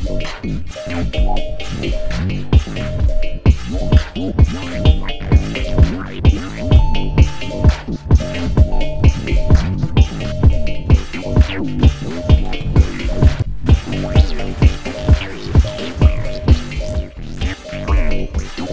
What?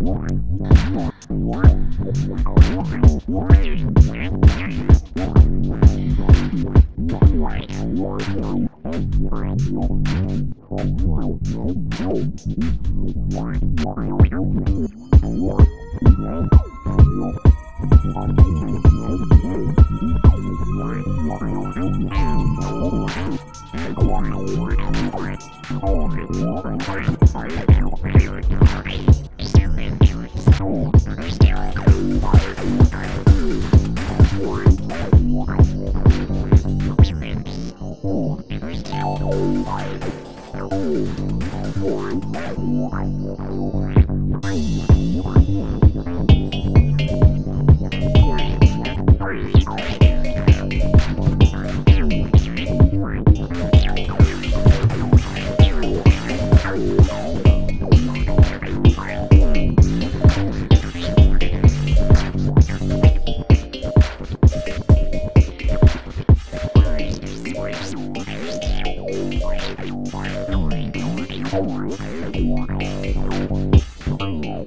One.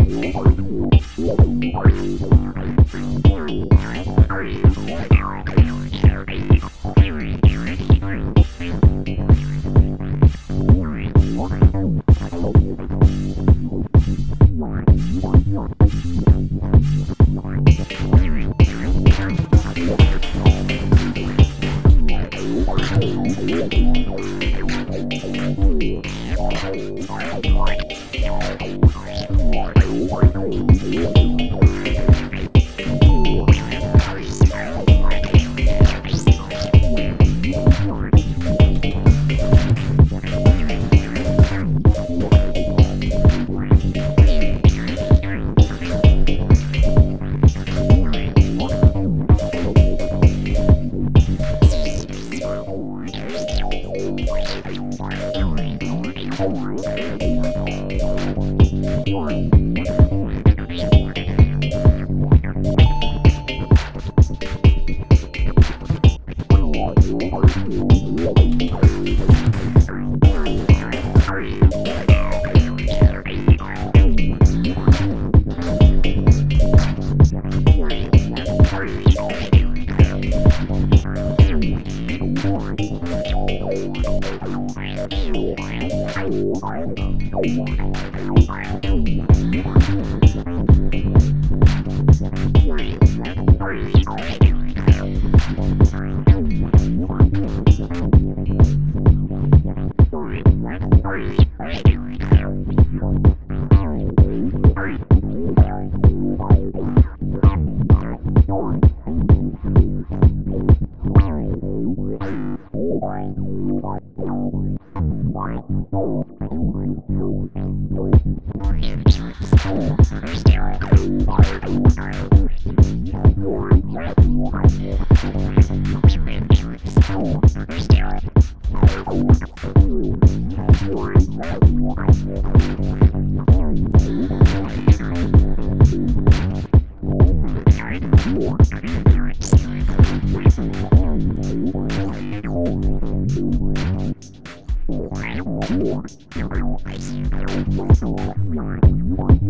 Thank you. Bye. Oh,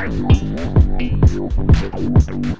Thank you.